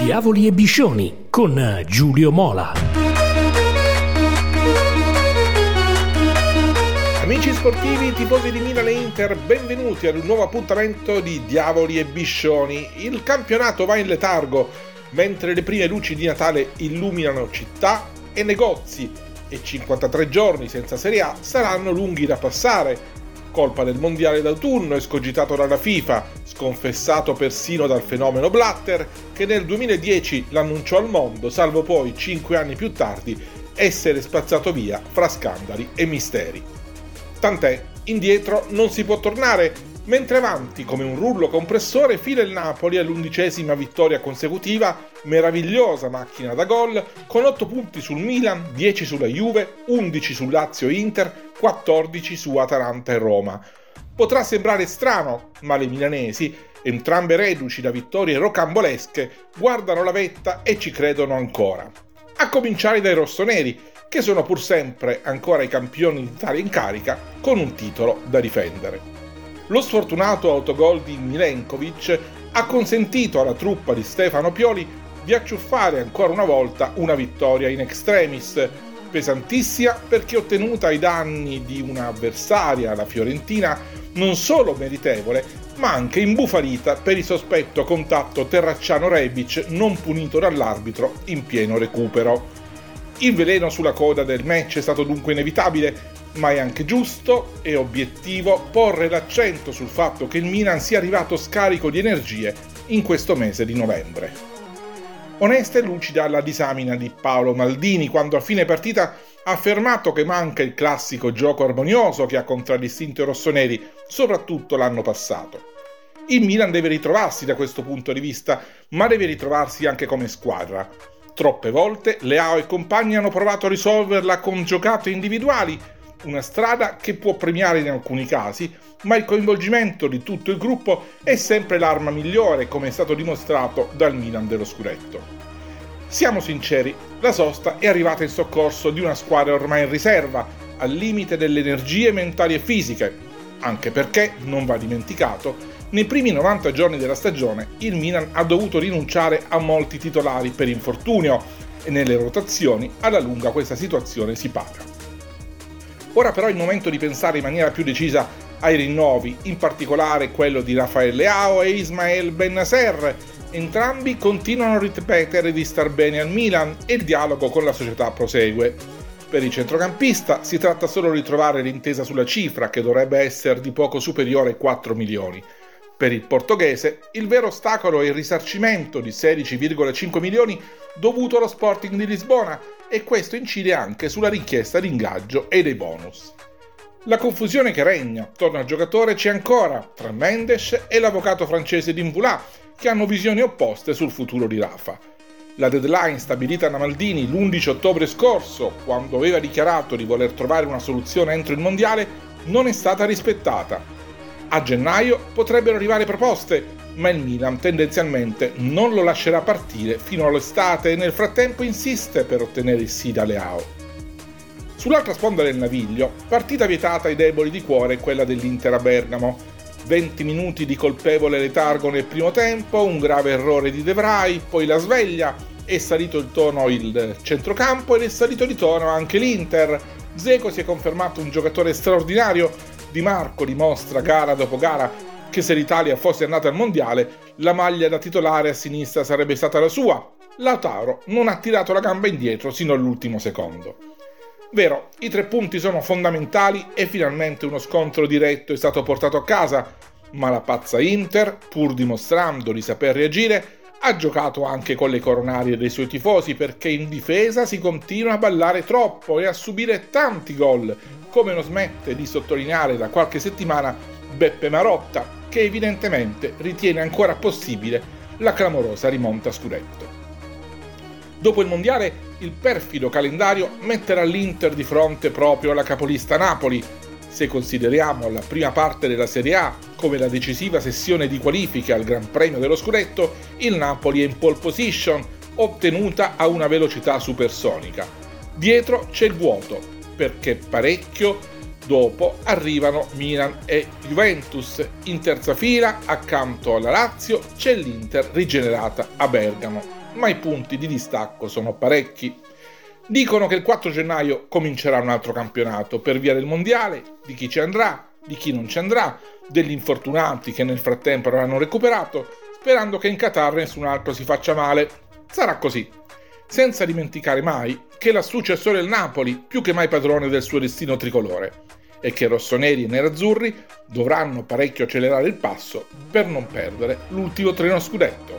Diavoli e Biscioni con Giulio Mola. Amici sportivi, tifosi di Milan e Inter, benvenuti ad un nuovo appuntamento di Diavoli e Biscioni. Il campionato va in letargo mentre le prime luci di Natale illuminano città e negozi e 53 giorni senza Serie A saranno lunghi da passare colpa del mondiale d'autunno escogitato dalla FIFA, sconfessato persino dal fenomeno Blatter, che nel 2010 l'annunciò al mondo, salvo poi, cinque anni più tardi, essere spazzato via fra scandali e misteri. Tant'è, indietro non si può tornare, mentre avanti come un rullo compressore fila il Napoli all'undicesima vittoria consecutiva, meravigliosa macchina da gol, con 8 punti sul Milan, 10 sulla Juve, 11 sul Lazio Inter, 14 su Atalanta e Roma. Potrà sembrare strano, ma le milanesi, entrambe reduci da vittorie rocambolesche, guardano la vetta e ci credono ancora. A cominciare dai rossoneri, che sono pur sempre ancora i campioni d'Italia in carica, con un titolo da difendere. Lo sfortunato autogol di Milenkovic ha consentito alla truppa di Stefano Pioli di acciuffare ancora una volta una vittoria in extremis, pesantissima perché ottenuta ai danni di un'avversaria, la Fiorentina, non solo meritevole, ma anche imbufalita per il sospetto contatto Terracciano-Rebic non punito dall'arbitro in pieno recupero. Il veleno sulla coda del match è stato dunque inevitabile ma è anche giusto e obiettivo porre l'accento sul fatto che il Milan sia arrivato scarico di energie in questo mese di novembre. Onesta e lucida la disamina di Paolo Maldini quando a fine partita ha affermato che manca il classico gioco armonioso che ha contraddistinto i rossoneri, soprattutto l'anno passato. Il Milan deve ritrovarsi da questo punto di vista, ma deve ritrovarsi anche come squadra. Troppe volte Leao e compagni hanno provato a risolverla con giocate individuali, una strada che può premiare in alcuni casi, ma il coinvolgimento di tutto il gruppo è sempre l'arma migliore, come è stato dimostrato dal Milan dello Scudetto. Siamo sinceri, la sosta è arrivata in soccorso di una squadra ormai in riserva, al limite delle energie mentali e fisiche, anche perché, non va dimenticato, nei primi 90 giorni della stagione il Milan ha dovuto rinunciare a molti titolari per infortunio e nelle rotazioni alla lunga questa situazione si paga. Ora però è il momento di pensare in maniera più decisa ai rinnovi, in particolare quello di Rafael Leao e Ismael Bennaser. Entrambi continuano a ripetere di star bene al Milan e il dialogo con la società prosegue. Per il centrocampista si tratta solo di trovare l'intesa sulla cifra, che dovrebbe essere di poco superiore ai 4 milioni. Per il portoghese, il vero ostacolo è il risarcimento di 16,5 milioni dovuto allo Sporting di Lisbona e questo incide anche sulla richiesta di ingaggio e dei bonus. La confusione che regna attorno al giocatore c'è ancora tra Mendes e l'avvocato francese Dinvulà, che hanno visioni opposte sul futuro di Rafa. La deadline stabilita da Maldini l'11 ottobre scorso, quando aveva dichiarato di voler trovare una soluzione entro il mondiale, non è stata rispettata a gennaio potrebbero arrivare proposte, ma il Milan tendenzialmente non lo lascerà partire fino all'estate e nel frattempo insiste per ottenere il sì da Leao. Sull'altra sponda del naviglio, partita vietata ai deboli di cuore quella dell'Inter a Bergamo. 20 minuti di colpevole letargo nel primo tempo, un grave errore di De Vrij, poi la sveglia, è salito il tono il centrocampo ed è salito di tono anche l'Inter. Zeco si è confermato un giocatore straordinario di Marco dimostra gara dopo gara che se l'Italia fosse andata al mondiale, la maglia da titolare a sinistra sarebbe stata la sua. Lautaro non ha tirato la gamba indietro sino all'ultimo secondo. Vero, i tre punti sono fondamentali e finalmente uno scontro diretto è stato portato a casa, ma la pazza Inter, pur dimostrando di saper reagire, ha giocato anche con le coronarie dei suoi tifosi perché in difesa si continua a ballare troppo e a subire tanti gol, come non smette di sottolineare da qualche settimana Beppe Marotta, che evidentemente ritiene ancora possibile la clamorosa rimonta a scudetto. Dopo il mondiale, il perfido calendario metterà l'Inter di fronte proprio alla capolista Napoli. Se consideriamo la prima parte della Serie A come la decisiva sessione di qualifiche al Gran Premio dello Scudetto, il Napoli è in pole position, ottenuta a una velocità supersonica. Dietro c'è il vuoto, perché parecchio dopo arrivano Milan e Juventus. In terza fila, accanto alla Lazio, c'è l'Inter rigenerata a Bergamo. ma i punti di distacco sono parecchi. Dicono che il 4 gennaio comincerà un altro campionato per via del mondiale, di chi ci andrà, di chi non ci andrà, degli infortunati che nel frattempo avranno recuperato, sperando che in Qatar nessun altro si faccia male. Sarà così. Senza dimenticare mai che la successore del Napoli, più che mai padrone del suo destino tricolore, e che rossoneri e nerazzurri dovranno parecchio accelerare il passo per non perdere l'ultimo treno scudetto.